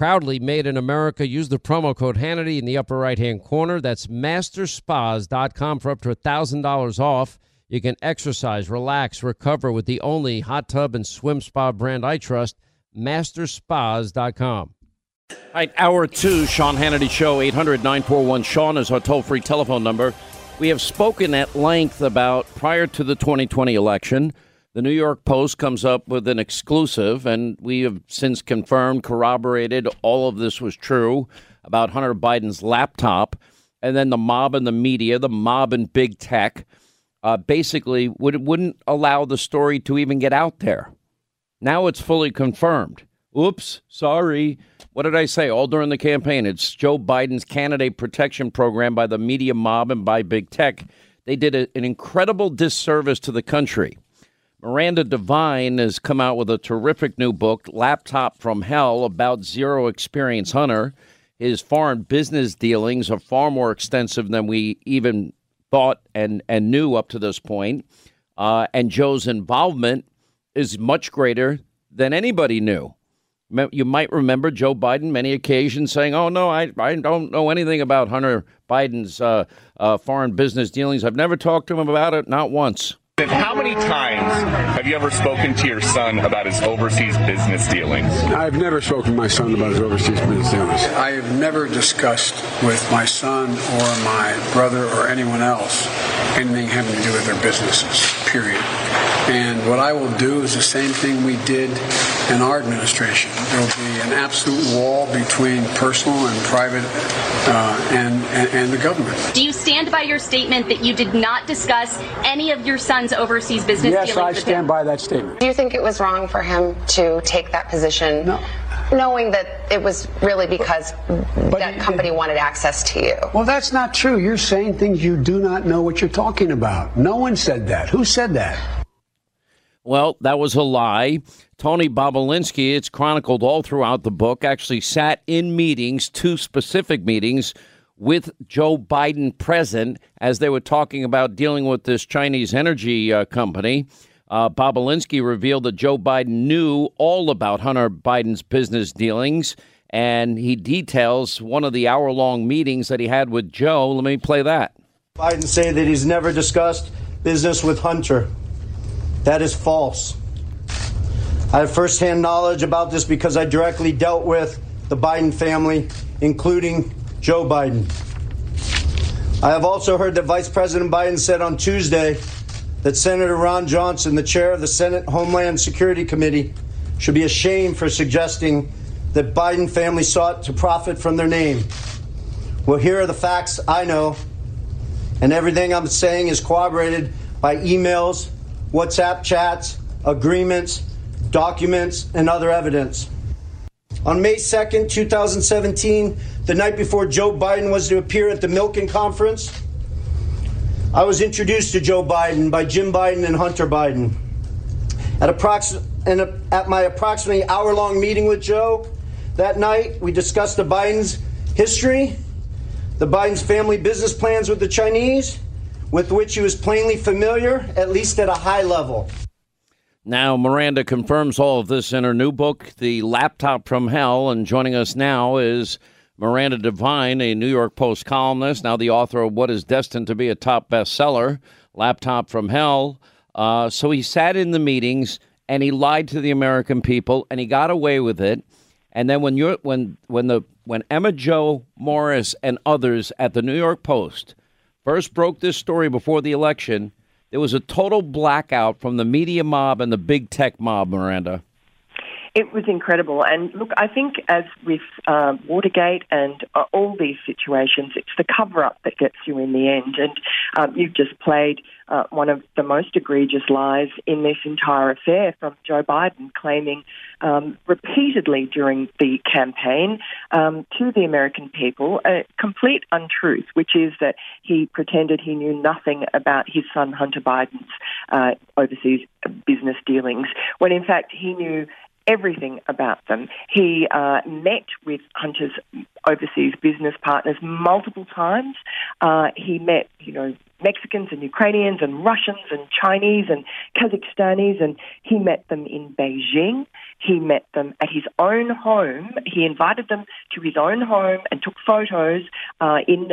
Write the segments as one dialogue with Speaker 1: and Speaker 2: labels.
Speaker 1: Proudly made in America. Use the promo code Hannity in the upper right hand corner. That's masterspas.com for up to $1,000 off. You can exercise, relax, recover with the only hot tub and swim spa brand I trust, masterspas.com. All right, hour two, Sean Hannity Show, 800 941 Sean is our toll free telephone number. We have spoken at length about prior to the 2020 election the New York Post comes up with an exclusive, and we have since confirmed, corroborated all of this was true about Hunter Biden's laptop. And then the mob and the media, the mob and big tech, uh, basically would, wouldn't allow the story to even get out there. Now it's fully confirmed. Oops, sorry. What did I say all during the campaign? It's Joe Biden's candidate protection program by the media mob and by big tech. They did a, an incredible disservice to the country. Miranda Devine has come out with a terrific new book, Laptop from Hell, about zero experience Hunter. His foreign business dealings are far more extensive than we even thought and, and knew up to this point. Uh, and Joe's involvement is much greater than anybody knew. You might remember Joe Biden many occasions saying, "Oh no, I, I don't know anything about Hunter Biden's uh, uh, foreign business dealings. I've never talked to him about it, not once."
Speaker 2: How many times have you ever spoken to your son about his overseas business dealings?
Speaker 3: I've never spoken to my son about his overseas business dealings.
Speaker 4: I have never discussed with my son or my brother or anyone else anything having to do with their businesses, period. And what I will do is the same thing we did in our administration. There will be an absolute wall between personal and private uh, and, and, and the government.
Speaker 5: Do you stand by your statement that you did not discuss any of your son's overseas business
Speaker 3: yes,
Speaker 5: dealings?
Speaker 3: I stand by that statement.
Speaker 6: Do you think it was wrong for him to take that position?
Speaker 3: No
Speaker 6: knowing that it was really because but that company wanted access to you.
Speaker 3: Well, that's not true. You're saying things you do not know what you're talking about. No one said that. Who said that?
Speaker 1: Well, that was a lie. Tony Bobulinski, it's chronicled all throughout the book, actually sat in meetings, two specific meetings, with Joe Biden present as they were talking about dealing with this Chinese energy uh, company. Uh, Bobulinski revealed that Joe Biden knew all about Hunter Biden's business dealings, and he details one of the hour long meetings that he had with Joe. Let me play that.
Speaker 7: Biden say that he's never discussed business with Hunter. That is false. I have firsthand knowledge about this because I directly dealt with the Biden family, including Joe Biden. I have also heard that Vice President Biden said on Tuesday that Senator Ron Johnson, the chair of the Senate Homeland Security Committee, should be ashamed for suggesting that Biden family sought to profit from their name. Well, here are the facts I know, and everything I'm saying is corroborated by emails WhatsApp chats, agreements, documents, and other evidence. On May 2nd, 2017, the night before Joe Biden was to appear at the Milken Conference, I was introduced to Joe Biden by Jim Biden and Hunter Biden. At approx- a, at my approximately hour long meeting with Joe that night, we discussed the Biden's history, the Biden's family business plans with the Chinese, with which he was plainly familiar, at least at a high level.
Speaker 8: Now, Miranda confirms all of this in her new book, The Laptop from Hell. And joining us now is Miranda Devine, a New York Post columnist, now the author of what is destined to be a top bestseller, Laptop from Hell. Uh, so he sat in the meetings and he lied to the American people and he got away with it. And then when you're when when the when Emma-Jo Morris and others at the New York Post first broke this story before the election, there was a total blackout from the media mob and the big tech mob, Miranda.
Speaker 9: It was incredible. And look, I think as with uh, Watergate and uh, all these situations, it's the cover up that gets you in the end. And um, you've just played uh, one of the most egregious lies in this entire affair from Joe Biden, claiming um, repeatedly during the campaign um, to the American people a complete untruth, which is that he pretended he knew nothing about his son Hunter Biden's uh, overseas business dealings, when in fact he knew everything about them. He uh, met with Hunter's overseas business partners multiple times. Uh, he met, you know, Mexicans and Ukrainians and Russians and Chinese and Kazakhstanis, and he met them in Beijing. He met them at his own home. He invited them to his own home and took photos uh, in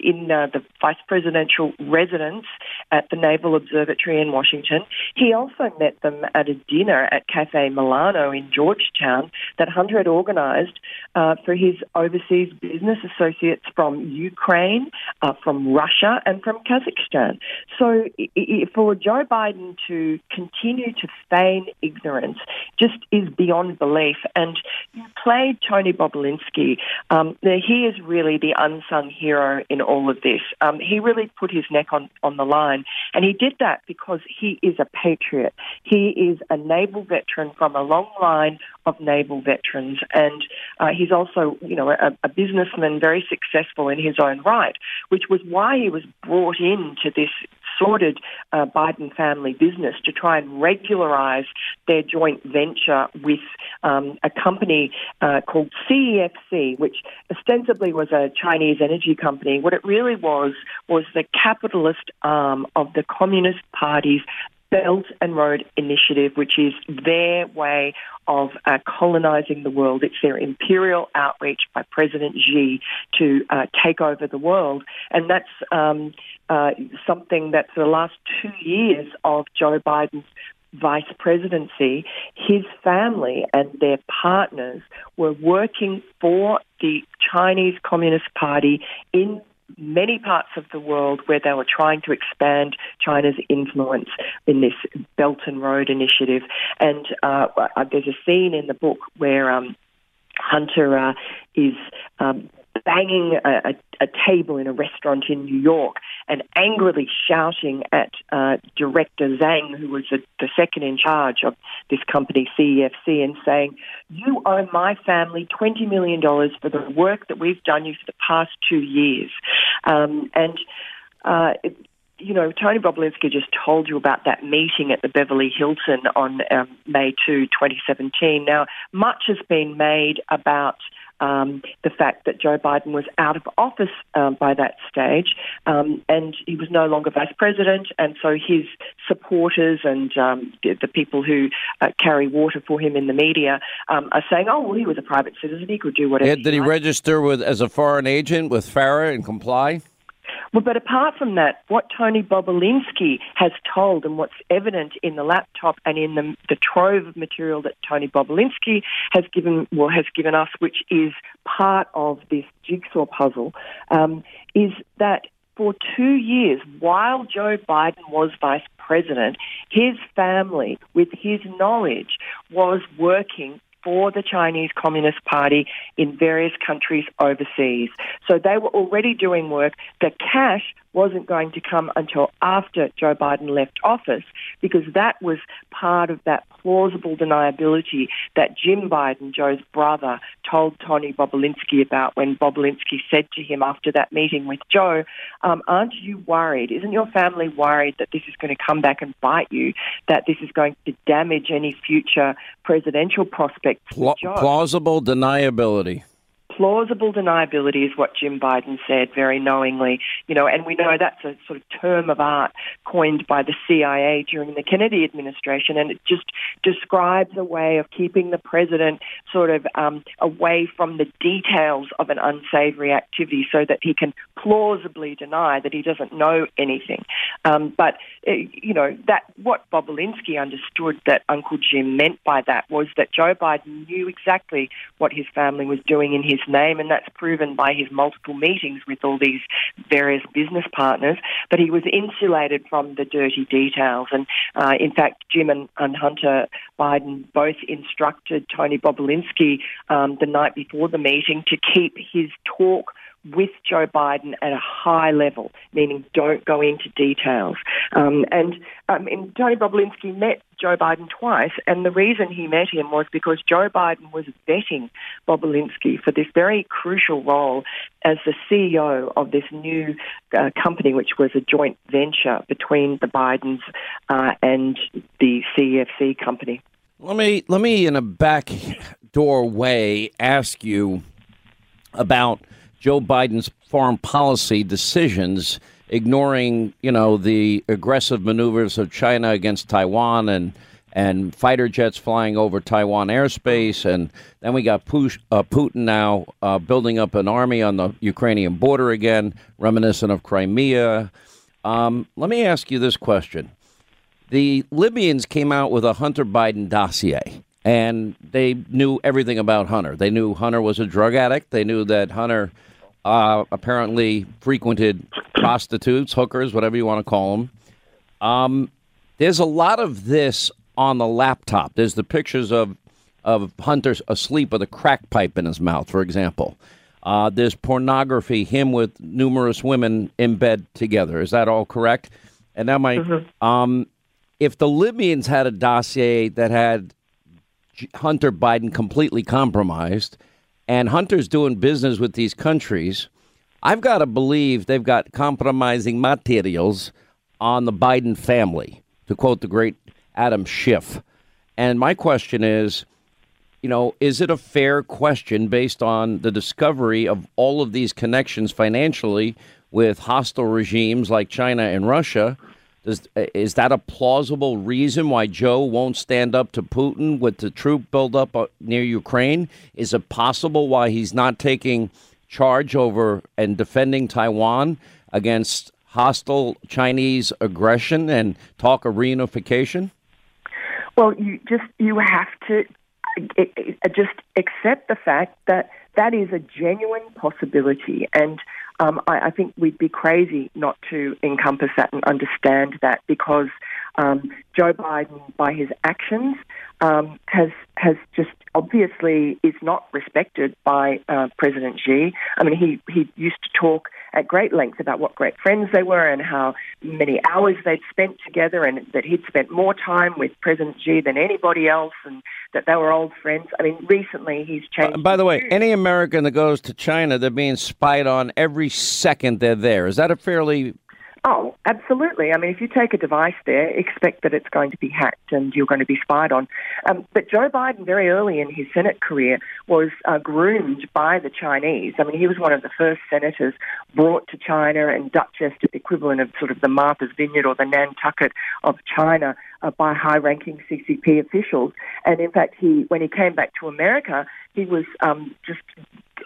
Speaker 9: in uh, the vice presidential residence at the Naval Observatory in Washington. He also met them at a dinner at Cafe Milano in Georgetown that Hunter had organised uh, for his overseas business associates from Ukraine, uh, from Russia, and from Kazakhstan. So for Joe Biden to continue to feign ignorance just is beyond belief. And you played Tony Bobulinski. Um, he is really the unsung hero in all of this. Um, he really put his neck on, on the line. And he did that because he is a patriot. He is a naval veteran from a long line of naval veterans. And uh, he's also, you know, a, a businessman very successful in his own right, which was why he was brought into this sordid uh, Biden family business to try and regularize their joint venture with um, a company uh, called CEFC, which ostensibly was a Chinese energy company. What it really was was the capitalist arm of the Communist Party's Belt and Road Initiative, which is their way of uh, colonizing the world. It's their imperial outreach by President Xi to uh, take over the world. And that's um, uh, something that for the last two years of Joe Biden's vice presidency, his family and their partners were working for the Chinese Communist Party in many parts of the world where they were trying to expand China's influence in this Belt and Road Initiative. And uh, uh there's a scene in the book where um, Hunter uh, is um, banging a, a, a, table in a restaurant in New York and angrily shouting at uh, director Zhang, who was the, the second in charge of this company, CEFC, and saying, You owe my family $20 million for the work that we've done you for the past two years. Um, and uh, it, you know, Tony Bobulinski just told you about that meeting at the Beverly Hilton on um, May 2, 2017. Now, much has been made about um, the fact that Joe Biden was out of office um, by that stage um, and he was no longer vice president, and so his supporters and um, the, the, people who uh, carry water for him in the media um, are saying, "Oh, well, he was a private citizen; he could do whatever."
Speaker 8: Yeah, did he,
Speaker 9: he
Speaker 8: register with as a foreign agent with FARA and comply?
Speaker 9: Well, but apart from that, what Tony Bobulinski has told and what's evident in the laptop and in the, the trove of material that Tony Bobulinski has given, well, has given us, which is part of this jigsaw puzzle, um, is that for two years, while Joe Biden was vice president, his family, with his knowledge, was working for the Chinese Communist Party in various countries overseas. So they were already doing work. The cash wasn't going to come until after Joe Biden left office because that was part of that plausible deniability that Jim Biden, Joe's brother, told Tony Bobulinski about when Bobulinski said to him after that meeting with Joe, um, Aren't you worried? Isn't your family worried that this is going to come back and bite you, that this is going to damage any future presidential prospects?
Speaker 1: Pla- plausible deniability
Speaker 9: plausible deniability is what Jim Biden said very knowingly, you know, and we know that's a sort of term of art coined by the CIA during the Kennedy administration, and it just describes a way of keeping the president sort of um, away from the details of an unsavory activity so that he can plausibly deny that he doesn't know anything. Um, but, uh, you know, that what Bobulinski understood that Uncle Jim meant by that was that Joe Biden knew exactly what his family was doing in his name, and that's proven by his multiple meetings with all these various business partners. But he was insulated from the dirty details. And uh, in fact, Jim and, and, Hunter Biden both instructed Tony Bobulinski um, the night before the meeting to keep his talk with Joe Biden at a high level, meaning don't go into details. Um, and, um, and Tony Bobulinski met Joe Biden twice, and the reason he met him was because Joe Biden was vetting Bobulinski for this very crucial role as the CEO of this new uh, company, which was a joint venture between the Bidens uh, and the CEFC company.
Speaker 1: Let me let me in a back doorway ask you about Joe Biden's foreign policy decisions, ignoring you know the aggressive maneuvers of China against Taiwan and and fighter jets flying over Taiwan airspace, and then we got Push, uh, Putin now uh, building up an army on the Ukrainian border again, reminiscent of Crimea. Um, let me ask you this question: The Libyans came out with a Hunter Biden dossier and they knew everything about Hunter. They knew Hunter was a drug addict. They knew that Hunter uh, apparently frequented prostitutes, hookers, whatever you want to call them. Um, there's a lot of this on the laptop. There's the pictures of of Hunter asleep with a crack pipe in his mouth, for example. Uh, there's pornography, him with numerous women in bed together. Is that all correct? And that might, mm-hmm. um, if the Libyans had a dossier that had Hunter Biden completely compromised, and Hunter's doing business with these countries. I've got to believe they've got compromising materials on the Biden family, to quote the great Adam Schiff. And my question is, you know, is it a fair question based on the discovery of all of these connections financially with hostile regimes like China and Russia? Does, is that a plausible reason why Joe won't stand up to Putin with the troop buildup uh, near Ukraine? Is it possible why he's not taking charge over and defending Taiwan against hostile Chinese aggression and talk of reunification?
Speaker 9: Well, you just you have to uh, just accept the fact that that is a genuine possibility and um, I, I, think we'd be crazy not to encompass that and understand that because um, Joe Biden, by his actions, um, has has just obviously is not respected by uh, President Xi. I mean, he he used to talk at great length about what great friends they were and how many hours they'd spent together, and that he'd spent more time with President Xi than anybody else, and that they were old friends. I mean, recently he's changed.
Speaker 1: Uh, by the way, any American that goes to China, they're being spied on every second they're there. Is that a fairly
Speaker 9: Oh, absolutely. I mean, if you take a device there, expect that it's going to be hacked and you're going to be spied on. Um, but Joe Biden, very early in his Senate career, was uh, groomed by the Chinese. I mean, he was one of the first senators brought to China and Duchess, the equivalent of sort of the Martha's Vineyard or the Nantucket of China, uh, by high-ranking CCP officials. And in fact, he when he came back to America, he was um, just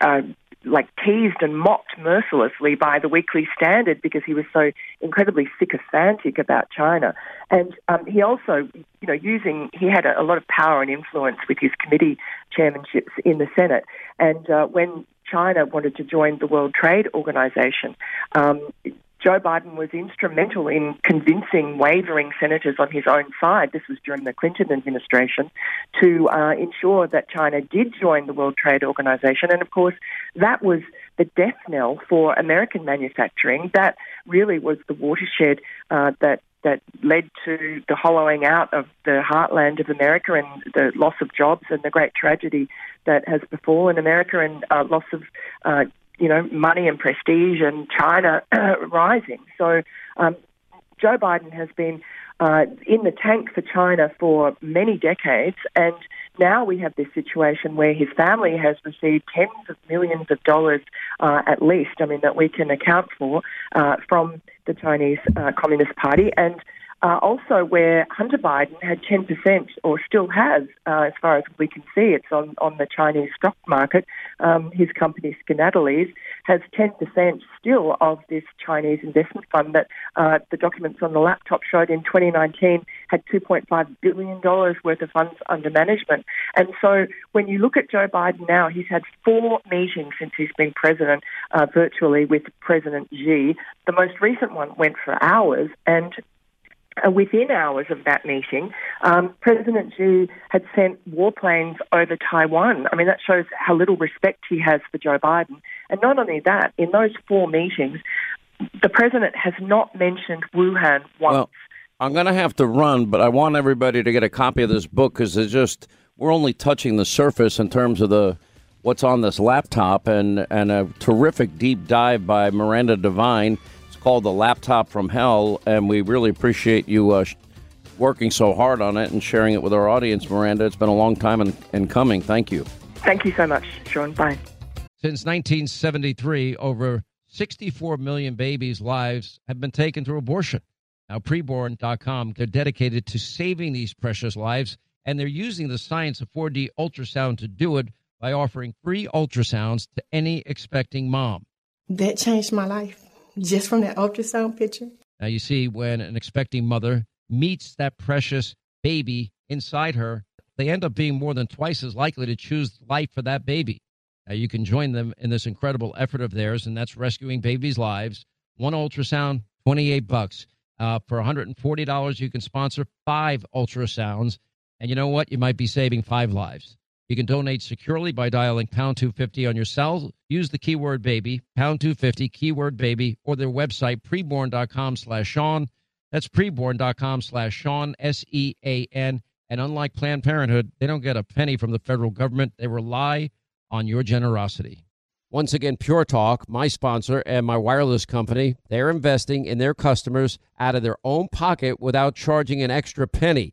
Speaker 9: uh, like teased and mocked mercilessly by the Weekly Standard because he was so incredibly sycophantic about China. And um, he also, you know, using he had a, a, lot of power and influence with his committee chairmanships in the Senate. And uh, when China wanted to join the World Trade Organization, um, Joe Biden was instrumental in convincing wavering senators on his own side, this was during the Clinton administration, to uh, ensure that China did join the World Trade Organization. And of course, that was the death knell for American manufacturing. That really was the watershed uh, that that led to the hollowing out of the heartland of America and the loss of jobs and the great tragedy that has befallen America and uh, loss of uh, you know money and prestige and China rising. So um, Joe Biden has been uh, in the tank for China for many decades, and now we have this situation where his family has received tens of millions of dollars, uh, at least, I mean, that we can account for uh, from the Chinese uh, Communist Party, and uh, also, where Hunter Biden had 10%, or still has, uh, as far as we can see, it's on, on the Chinese stock market. Um, his company, Skaneateles, has 10% still of this Chinese investment fund that uh, the documents on the laptop showed in 2019 had $2.5 billion worth of funds under management. And so when you look at Joe Biden now, he's had four meetings since he's been president, uh, virtually with President Xi. The most recent one went for hours, and within hours of that meeting, um, President Xi had sent warplanes over Taiwan. I mean, that shows how little respect he has for Joe Biden. And not only that, in those four meetings, the president has not mentioned Wuhan once.
Speaker 10: Well, I'm going to have to run, but I want everybody to get a copy of this book because it's just we're only touching the surface in terms of the what's on this laptop and and a terrific deep dive by Miranda Devine called The Laptop from Hell, and we really appreciate you uh, working so hard on it and sharing it with our audience, Miranda. It's been a long time in, in coming. Thank you.
Speaker 9: Thank you so much, Sean. Bye.
Speaker 1: Since 1973, over 64 million babies' lives have been taken through abortion. Now, preborn.com, they're dedicated to saving these precious lives, and they're using the science of 4D ultrasound to do it by offering free ultrasounds to any expecting mom.
Speaker 11: That changed my life just from that ultrasound picture.
Speaker 1: Now, you see, when an expecting mother meets that precious baby inside her, they end up being more than twice as likely to choose life for that baby. Now, you can join them in this incredible effort of theirs, and that's rescuing babies' lives. One ultrasound, 28 bucks. Uh, for $140, you can sponsor five ultrasounds. And you know what? You might be saving five lives. You can donate securely by dialing pound 250 on your cell. Use the keyword baby, pound 250, keyword baby, or their website, preborn.com slash Sean. That's preborn.com slash Sean, S E A N. And unlike Planned Parenthood, they don't get a penny from the federal government. They rely on your generosity. Once again, Pure Talk, my sponsor and my wireless company, they're investing in their customers out of their own pocket without charging an extra penny.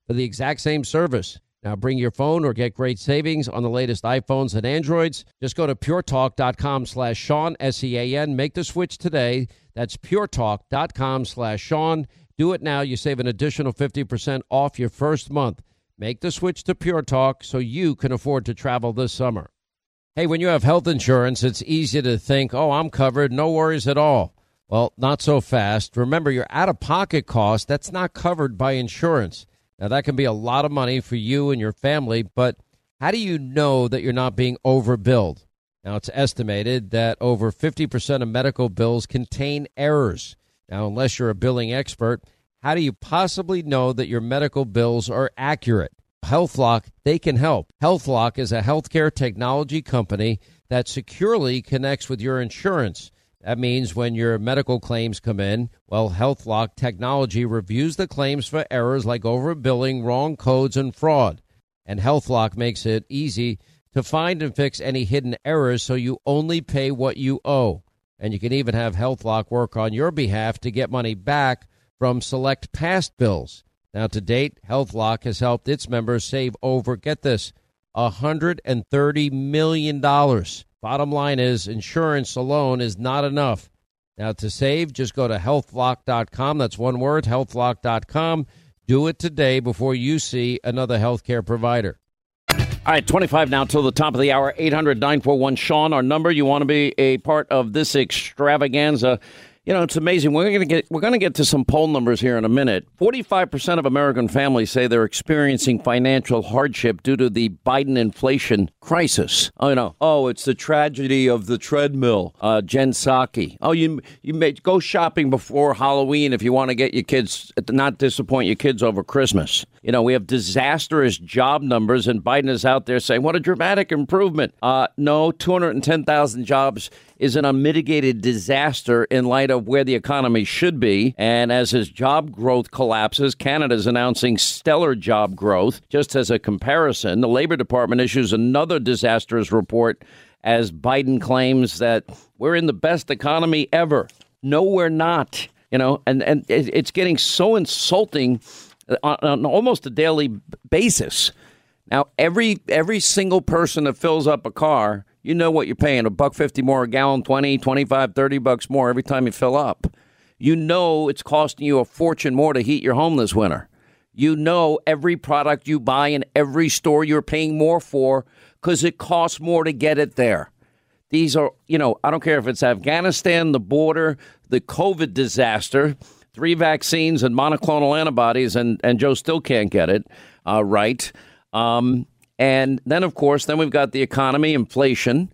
Speaker 1: for the exact same service. Now bring your phone or get great savings on the latest iPhones and Androids. Just go to puretalk.com slash Sean, S-E-A-N. Make the switch today. That's puretalk.com slash Sean. Do it now. You save an additional 50% off your first month. Make the switch to Pure Talk so you can afford to travel this summer. Hey, when you have health insurance, it's easy to think, oh, I'm covered, no worries at all. Well, not so fast. Remember, your out of pocket cost, that's not covered by insurance. Now, that can be a lot of money for you and your family, but how do you know that you're not being overbilled? Now, it's estimated that over 50% of medical bills contain errors. Now, unless you're a billing expert, how do you possibly know that your medical bills are accurate? HealthLock, they can help. HealthLock is a healthcare technology company that securely connects with your insurance. That means when your medical claims come in, well, HealthLock technology reviews the claims for errors like overbilling, wrong codes, and fraud. And HealthLock makes it easy to find and fix any hidden errors so you only pay what you owe. And you can even have HealthLock work on your behalf to get money back from select past bills. Now, to date, HealthLock has helped its members save over, get this, $130 million. Bottom line is insurance alone is not enough. Now, to save, just go to healthlock.com. That's one word, healthlock.com. Do it today before you see another healthcare provider. All right, 25 now till the top of the hour. 800 941 Sean, our number. You want to be a part of this extravaganza. You know, it's amazing. We're going to get we're going to get to some poll numbers here in a minute. 45% of American families say they're experiencing financial hardship due to the Biden inflation crisis. Oh, you know, oh, it's the tragedy of the treadmill. Uh, Jen Psaki. Oh, you you may go shopping before Halloween if you want to get your kids not disappoint your kids over Christmas. You know, we have disastrous job numbers, and Biden is out there saying, "What a dramatic improvement." Uh, no, 210,000 jobs is an unmitigated disaster in light of where the economy should be. And as his job growth collapses, Canada's announcing stellar job growth. Just as a comparison, the Labor Department issues another disastrous report as Biden claims that we're in the best economy ever. No, we're not. You know, and, and it's getting so insulting on, on almost a daily basis. Now, every every single person that fills up a car you know what you're paying a buck 50 more a gallon 20 25 30 bucks more every time you fill up. You know it's costing you a fortune more to heat your home this winter. You know every product you buy in every store you're paying more for because it costs more to get it there. These are you know i don't care if it's afghanistan the border the covid disaster three vaccines and monoclonal antibodies and, and joe still can't get it uh, right. Um, and then, of course, then we've got the economy, inflation,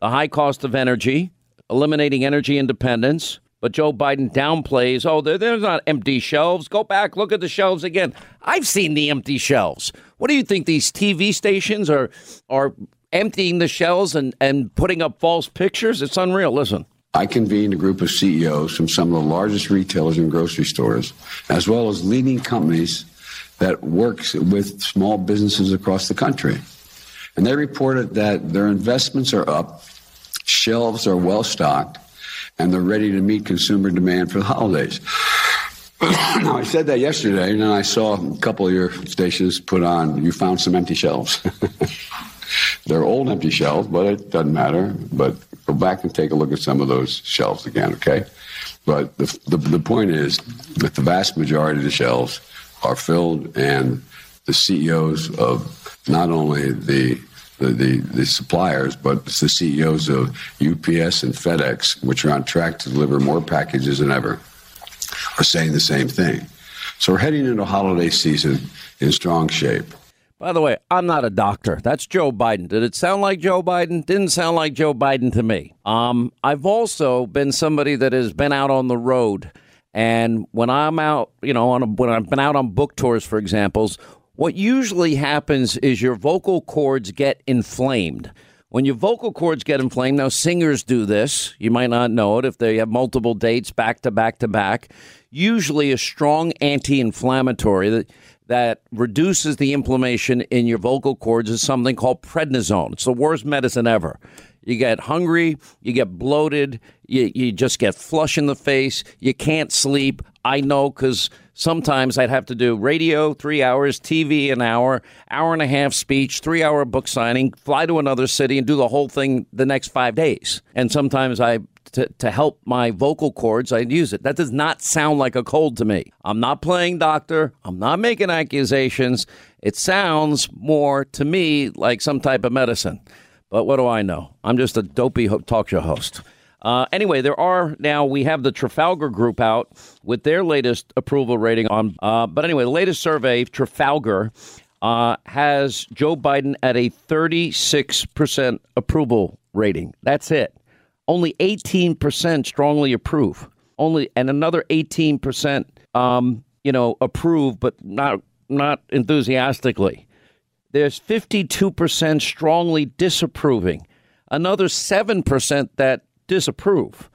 Speaker 1: the high cost of energy, eliminating energy independence. But Joe Biden downplays, oh, there's not empty shelves. Go back, look at the shelves again. I've seen the empty shelves. What do you think these TV stations are are emptying the shelves and, and putting up false pictures? It's unreal. Listen.
Speaker 12: I convened a group of CEOs from some of the largest retailers and grocery stores, as well as leading companies that works with small businesses across the country. And they reported that their investments are up, shelves are well stocked, and they're ready to meet consumer demand for the holidays. now, I said that yesterday, and then I saw a couple of your stations put on, you found some empty shelves. They're old empty shelves, but it doesn't matter. But go back and take a look at some of those shelves again, okay? But the, the, the point is that the vast majority of the shelves are filled, and the CEOs of not only the the, the, the, suppliers, but it's the CEOs of UPS and FedEx, which are on track to deliver more packages than ever, are saying the same thing. So we're heading into holiday season in strong shape.
Speaker 1: By the way, I'm not a doctor. That's Joe Biden. Did it sound like Joe Biden? Didn't sound like Joe Biden to me. Um, I've also been somebody that has been out on the road and when I'm out, you know, on a, when I've been out on book tours, for examples, what usually happens is your vocal cords get inflamed. When your vocal cords get inflamed, now singers do this. You might not know it if they have multiple dates back to back to back. Usually, a strong anti-inflammatory that that reduces the inflammation in your vocal cords is something called prednisone. It's the worst medicine ever. You get hungry, you get bloated, you, you just get flush in the face, you can't sleep. I know because sometimes I'd have to do radio three hours, TV an hour, hour and a half speech, three hour book signing, fly to another city and do the whole thing the next five days. And sometimes I to, to help my vocal cords, I'd use it. That does not sound like a cold to me. I'm not playing doctor. I'm not making accusations. It sounds more to me like some type of medicine. But what do I know? I'm just a dopey talk show host. Uh, anyway, there are now, we have the Trafalgar Group out with their latest approval rating on. Uh, but anyway, the latest survey, Trafalgar, uh, has Joe Biden at a 36% approval rating. That's it. Only 18% strongly approve. Only, and another 18%, um, you know, approve, but not not enthusiastically. There's 52% strongly disapproving, another 7% that disapprove.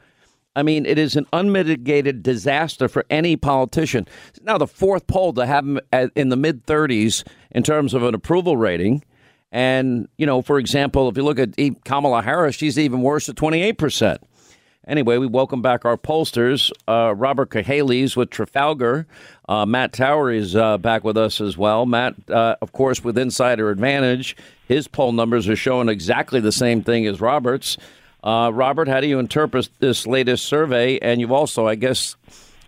Speaker 1: I mean, it is an unmitigated disaster for any politician. Now, the fourth poll to have him in the mid 30s in terms of an approval rating. And, you know, for example, if you look at Kamala Harris, she's even worse at 28%. Anyway, we welcome back our pollsters. Uh, Robert Cahaly's with Trafalgar. Uh, Matt Towery is uh, back with us as well. Matt, uh, of course, with Insider Advantage, his poll numbers are showing exactly the same thing as Robert's. Uh, Robert, how do you interpret this latest survey? And you've also, I guess,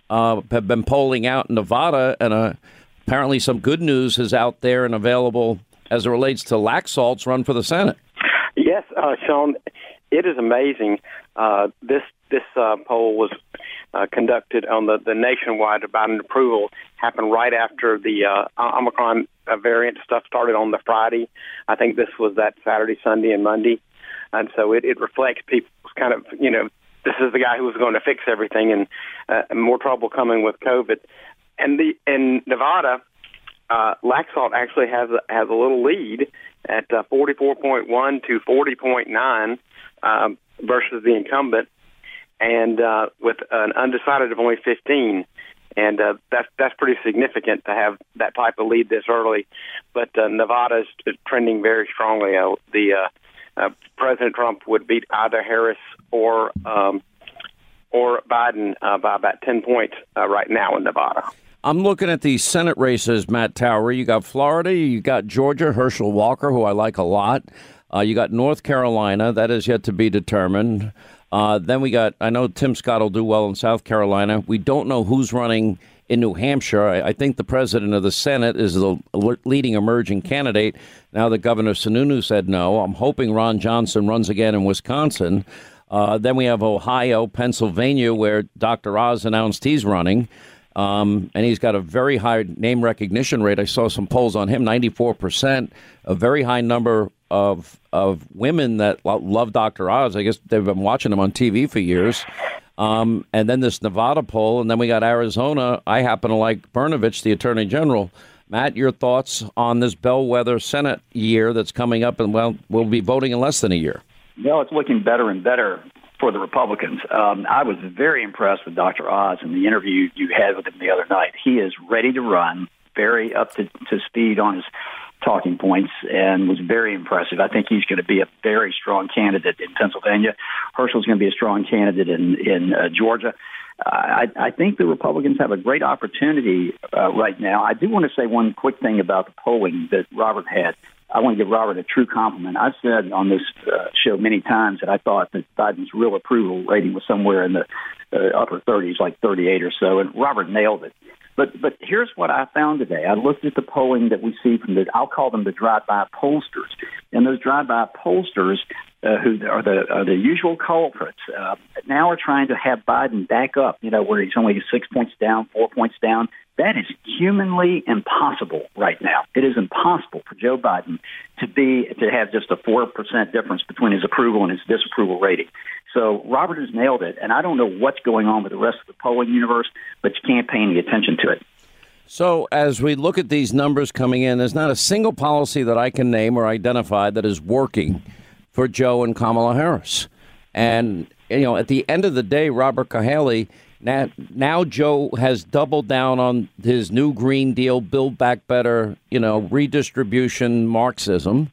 Speaker 1: uh, have been polling out Nevada, and apparently some good news is out there and available as it relates to Laxalt's run for the Senate.
Speaker 13: Yes, Sean, it is amazing. Uh, this this uh, poll was uh, conducted on the, the nationwide Biden approval happened right after the uh, Omicron variant stuff started on the Friday. I think this was that Saturday, Sunday, and Monday, and so it, it reflects people's kind of you know this is the guy who was going to fix everything, and uh, more trouble coming with COVID. And the in Nevada, uh, Laxalt actually has a, has a little lead at uh, 44.1 to 40.9 um, versus the incumbent, and uh, with an undecided of only 15. And uh, that's that's pretty significant to have that type of lead this early. But uh, Nevada is trending very strongly. Uh, the uh, uh, President Trump would beat either Harris or um, or Biden uh, by about 10 points uh, right now in Nevada.
Speaker 1: I'm looking at the Senate races, Matt Towery. You got Florida, you got Georgia, Herschel Walker, who I like a lot. Uh, you got North Carolina, that is yet to be determined. Uh, then we got, I know Tim Scott will do well in South Carolina. We don't know who's running in New Hampshire. I, I think the president of the Senate is the leading emerging candidate. Now that Governor Sununu said no, I'm hoping Ron Johnson runs again in Wisconsin. Uh, then we have Ohio, Pennsylvania, where Dr. Oz announced he's running. Um, and he's got a very high name recognition rate. I saw some polls on him, 94%, a very high number of of women that love Dr. Oz. I guess they've been watching him on TV for years. Um, and then this Nevada poll, and then we got Arizona. I happen to like Brnovich, the Attorney General. Matt, your thoughts on this bellwether Senate year that's coming up, and well, we'll be voting in less than a year.
Speaker 14: Well, it's looking better and better for the Republicans. Um, I was very impressed with Dr. Oz in the interview you had with him the other night. He is ready to run, very up to, to speed on his talking points, and was very impressive. I think he's going to be a very strong candidate in Pennsylvania. Herschel's going to be a strong candidate in in uh, Georgia. I, I think the Republicans have a great opportunity uh, right now. I do want to say one quick thing about the polling that Robert had. I want to give Robert a true compliment. I've said on this uh, show many times that I thought that Biden's real approval rating was somewhere in the uh, upper 30s, like 38 or so, and Robert nailed it. But but here's what I found today. I looked at the polling that we see from the I'll call them the drive-by pollsters, and those drive-by pollsters uh, who are the are the usual culprits uh, now are trying to have Biden back up. You know where he's only six points down, four points down. That is humanly impossible right now. It is impossible for Joe Biden to be to have just a four percent difference between his approval and his disapproval rating. So Robert has nailed it, and I don't know what's going on with the rest of the polling universe, but you can't pay any attention to it.
Speaker 1: So, as we look at these numbers coming in, there's not a single policy that I can name or identify that is working for Joe and Kamala Harris. And, you know, at the end of the day, Robert Cahaly now, now Joe has doubled down on his new Green Deal, Build Back Better, you know, redistribution, Marxism,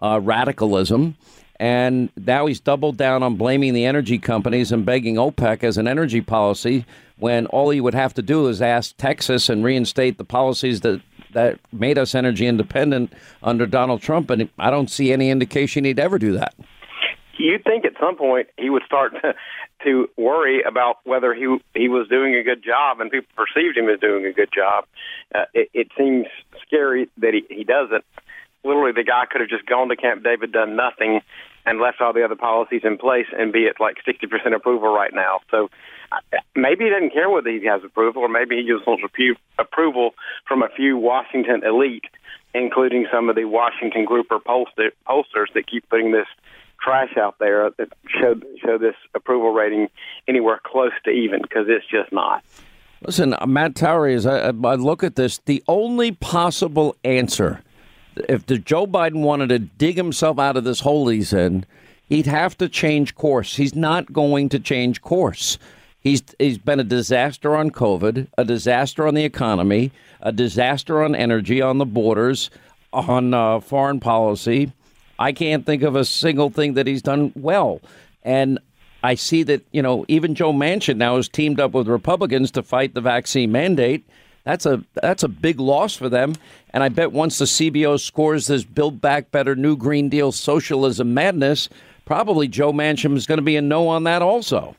Speaker 1: uh, radicalism. And now he's doubled down on blaming the energy companies and begging OPEC as an energy policy when all he would have to do is ask Texas and reinstate the policies that, that made us energy independent under Donald Trump. And I don't see any indication he'd ever do that.
Speaker 13: You'd think at some point he would start to to worry about whether he he was doing a good job and people perceived him as doing a good job. Uh, it, it seems scary that he, he doesn't. Literally, the guy could have just gone to Camp David, done nothing, and left all the other policies in place and be at like 60% approval right now. So maybe he doesn't care whether he has approval, or maybe he just wants approval from a few Washington elite, including some of the Washington grouper pollster, pollsters that keep putting this trash out there that show show this approval rating anywhere close to even because it's just not.
Speaker 1: Listen, uh, Matt Towery, as I, I, look at this, the only possible answer, if the Joe Biden wanted to dig himself out of this hole he's in, he'd have to change course. He's not going to change course. He's he's been a disaster on COVID, a disaster on the economy, a disaster on energy, on the borders, on uh, foreign policy. I can't think of a single thing that he's done well. And I see that, you know, even Joe Manchin now has teamed up with Republicans to fight the vaccine mandate. That's a that's a big loss for them. And I bet once the CBO scores this Build Back Better New Green Deal socialism madness, probably Joe Manchin is going to be a no on that also.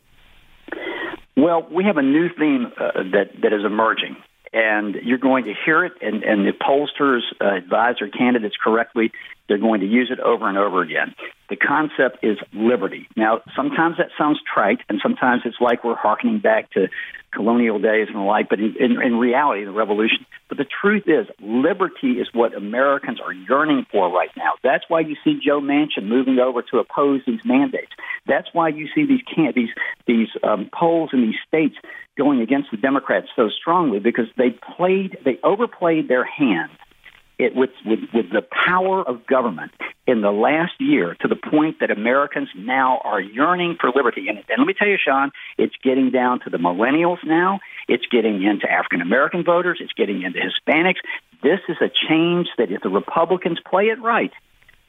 Speaker 14: Well, we have a new theme uh, that that is emerging, and you're going to hear it, and, and the pollsters uh, advise their candidates correctly. They're going to use it over and over again. The concept is liberty. Now, sometimes that sounds trite, and sometimes it's like we're harkening back to colonial days and the like, but in, in, in reality, the revolution. But the truth is, liberty is what Americans are yearning for right now. That's why you see Joe Manchin moving over to oppose these mandates. That's why you see these can- these these um, polls in these states going against the Democrats so strongly because they played they overplayed their hand it, with, with, with the power of government in the last year to the point that Americans now are yearning for liberty. And, and let me tell you, Sean, it's getting down to the millennials now. It's getting into African American voters. It's getting into Hispanics. This is a change that if the Republicans play it right,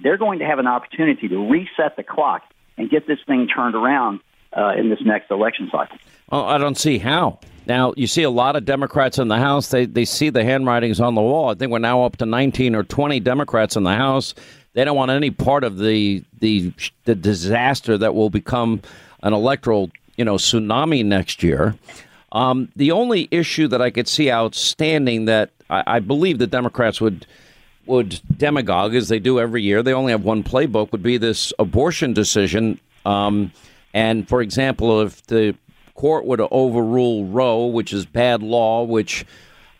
Speaker 14: they're going to have an opportunity to reset the clock and get this thing turned around uh, in this next election cycle.
Speaker 1: Well, I don't see how. Now, you see a lot of Democrats in the House. They, they see the handwritings on the wall. I think we're now up to 19 or 20 Democrats in the House. They don't want any part of the, the, the disaster that will become an electoral you know, tsunami next year. Um, the only issue that I could see outstanding that I, I believe the Democrats would would demagogue as they do every year. They only have one playbook. Would be this abortion decision. Um, and for example, if the court would overrule Roe, which is bad law, which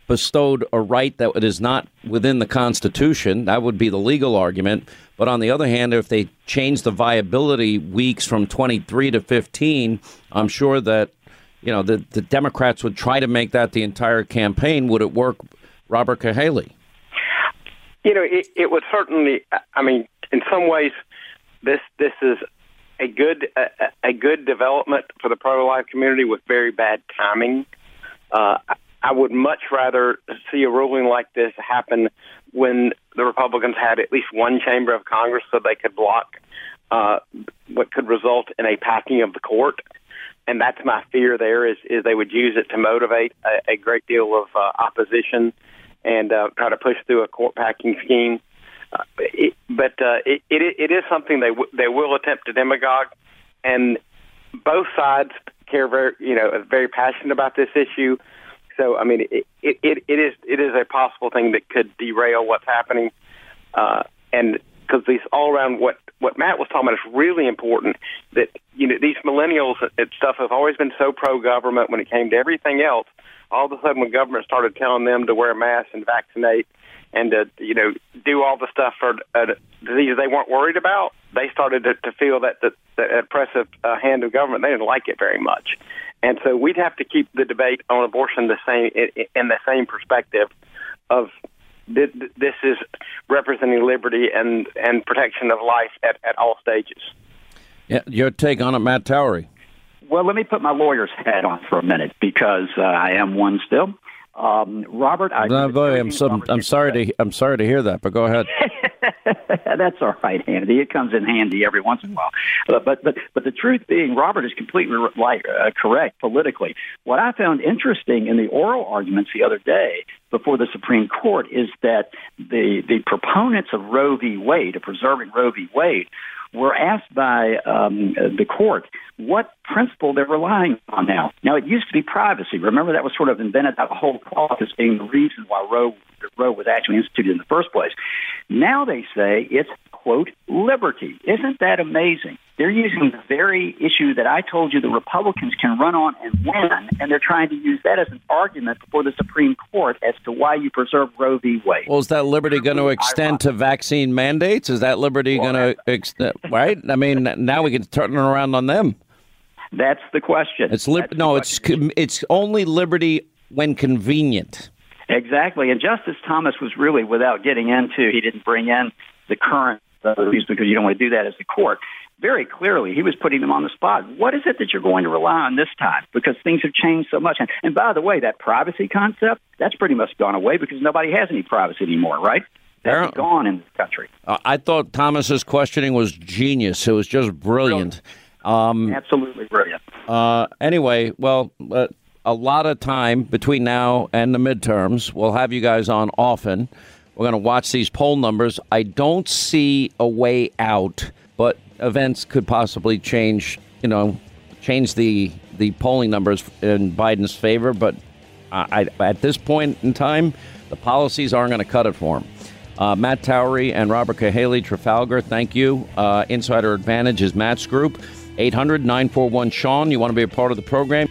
Speaker 1: bestowed a right that is not within the Constitution, that would be the legal argument. But on the other hand, if they change the viability weeks from 23 to 15, I'm sure that you know the, the Democrats would try to make that the entire campaign. Would it work, Robert Cahaly?
Speaker 13: You know, it, it would certainly. I mean, in some ways, this this is a good a, a good development for the pro life community with very bad timing. Uh, I would much rather see a ruling like this happen when the Republicans had at least one chamber of Congress so they could block uh, what could result in a packing of the court. And that's my fear. There is is they would use it to motivate a, a great deal of uh, opposition and uh, try to push through a court packing scheme. Uh, it, but uh, it, it it is something they w- they will attempt to demagogue, and both sides care very you know very passionate about this issue. So I mean it it, it, is it is a possible thing that could derail what's happening, uh, and because these all around what what Matt was talking about is really important. That you know these millennials and stuff have always been so pro government when it came to everything else. All of a sudden, when government started telling them to wear masks and vaccinate and to you know do all the stuff for a disease they weren't worried about, they started to, to feel that the, the oppressive uh, hand of government they didn't like it very much, and so we'd have to keep the debate on abortion the same in, in the same perspective of this is representing liberty and and protection of life at, at all stages.
Speaker 1: Yeah, your take on it, Matt Towery.
Speaker 14: Well, let me put my lawyer's hat on for a minute because uh, I am one still. Um, Robert, I,
Speaker 1: no, boy, I'm so, I'm sorry to I'm sorry to hear that, but go ahead.
Speaker 14: That's all right, Andy. It comes in handy every once in a while. But but but, but the truth being, Robert is completely like uh, correct politically. What I found interesting in the oral arguments the other day before the Supreme Court is that the the proponents of Roe v. Wade, of preserving Roe v. Wade, were asked by um, the court what principle they're relying on now. Now, it used to be privacy. Remember, that was sort of invented that whole clause as being the reason why Roe, Roe was actually instituted in the first place. Now they say it's, quote, liberty. Isn't that amazing? They're using the very issue that I told you the Republicans can run on and win, and they're trying to use that as an argument before the Supreme Court as to why you preserve Roe v. Wade.
Speaker 1: Well, is that liberty going to extend to vaccine mandates? Is that liberty well, going to extend? Right? I mean, now we can turn it around on them.
Speaker 14: That's the question.
Speaker 1: It's li- no, it's it's only liberty when convenient.
Speaker 14: Exactly, and Justice Thomas was really, without getting into, he didn't bring in the current uh, because you don't want to do that as the court. Very clearly, he was putting them on the spot. What is it that you're going to rely on this time? Because things have changed so much. And, and by the way, that privacy concept, that's pretty much gone away because nobody has any privacy anymore, right? That's gone in this country.
Speaker 1: Uh, I thought Thomas's questioning was genius. It was just brilliant.
Speaker 14: Um, Absolutely brilliant.
Speaker 1: Uh, anyway, well, uh, a lot of time between now and the midterms. We'll have you guys on often. We're going to watch these poll numbers. I don't see a way out, but events could possibly change. You know, change the the polling numbers in Biden's favor. But I, at this point in time, the policies aren't going to cut it for him. Uh, Matt Towery and Robert Cahaly, Trafalgar, thank you. Uh, Insider Advantage is Matt's group. 800 941 Sean. You want to be a part of the program?